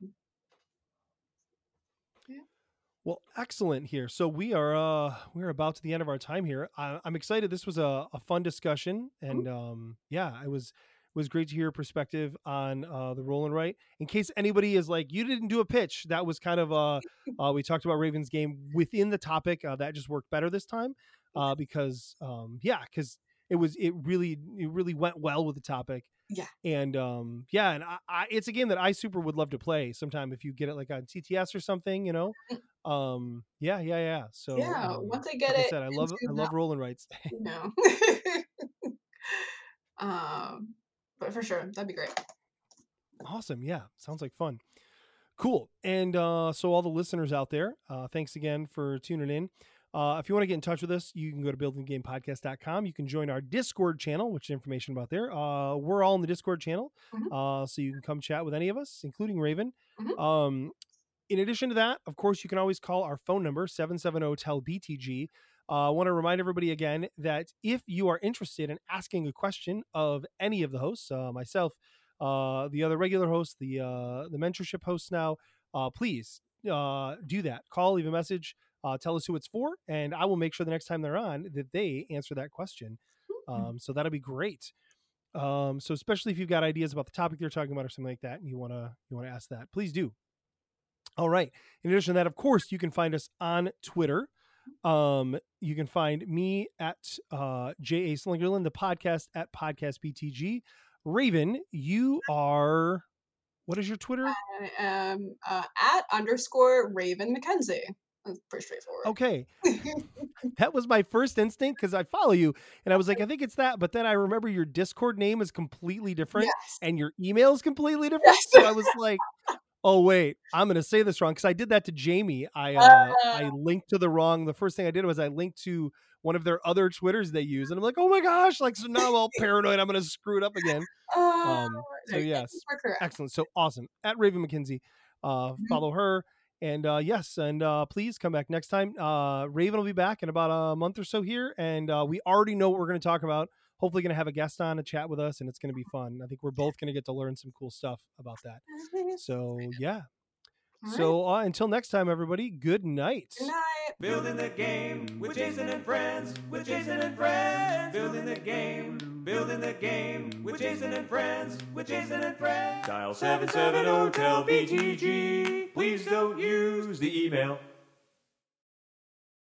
well excellent here so we are uh we're about to the end of our time here I, i'm excited this was a, a fun discussion and um yeah i was was great to hear your perspective on uh the roll and write. In case anybody is like you didn't do a pitch. That was kind of uh, uh we talked about ravens game within the topic uh, that just worked better this time uh because um yeah because it was it really it really went well with the topic Yeah. and um yeah and I, I it's a game that i super would love to play sometime if you get it like on tts or something you know? Um yeah yeah yeah so yeah um, once i get like i it said i love i love rolling writes know. um, but for sure, that'd be great. Awesome. Yeah. Sounds like fun. Cool. And uh, so, all the listeners out there, uh, thanks again for tuning in. Uh, if you want to get in touch with us, you can go to buildinggamepodcast.com. You can join our Discord channel, which information about there. Uh, we're all in the Discord channel. Mhm. Uh, so you can come chat with any of us, including Raven. Mhm. Um, in addition to that, of course, you can always call our phone number 770 tel BTG. Uh, I want to remind everybody again that if you are interested in asking a question of any of the hosts, uh, myself, uh, the other regular hosts, the uh, the mentorship hosts now, uh, please uh, do that. Call, leave a message, uh, tell us who it's for, and I will make sure the next time they're on that they answer that question. Um, so that'll be great. Um, so especially if you've got ideas about the topic they're talking about or something like that, and you wanna you wanna ask that, please do. All right. In addition to that, of course, you can find us on Twitter. Um, you can find me at uh, J.A. Slingerland, the podcast at Podcast BTG. Raven, you are, what is your Twitter? I am uh, at underscore Raven McKenzie. That's pretty straightforward. Okay. that was my first instinct because I follow you and I was like, I think it's that. But then I remember your Discord name is completely different Yes. and your email is completely different. Yes. So I was like, oh wait, I'm gonna say this wrong because I did that to Jamie. I uh, I Oh. linked to the wrong. The first thing I did was I linked to one of their other Twitters they use, and I'm like, oh my gosh, like so now I'm all paranoid. I'm gonna screw it up again. Um, so yes, excellent. So awesome at Raven McKenzie, Uh, Mhm. follow her. And uh, yes, and uh, please come back next time. Uh, Raven will be back in about a month or so here, and uh, we already know what we're going to talk about. Hopefully, going to have a guest on to chat with us, and it's going to be fun. I think we're both going to get to learn some cool stuff about that. So yeah. All right. So uh, until next time, everybody. Good night. Good night. Building the game with Jason and friends, with Jason and friends. Building the game, building the game with Jason and friends, with Jason and friends. Dial 770 tel BTG. Please don't use the email.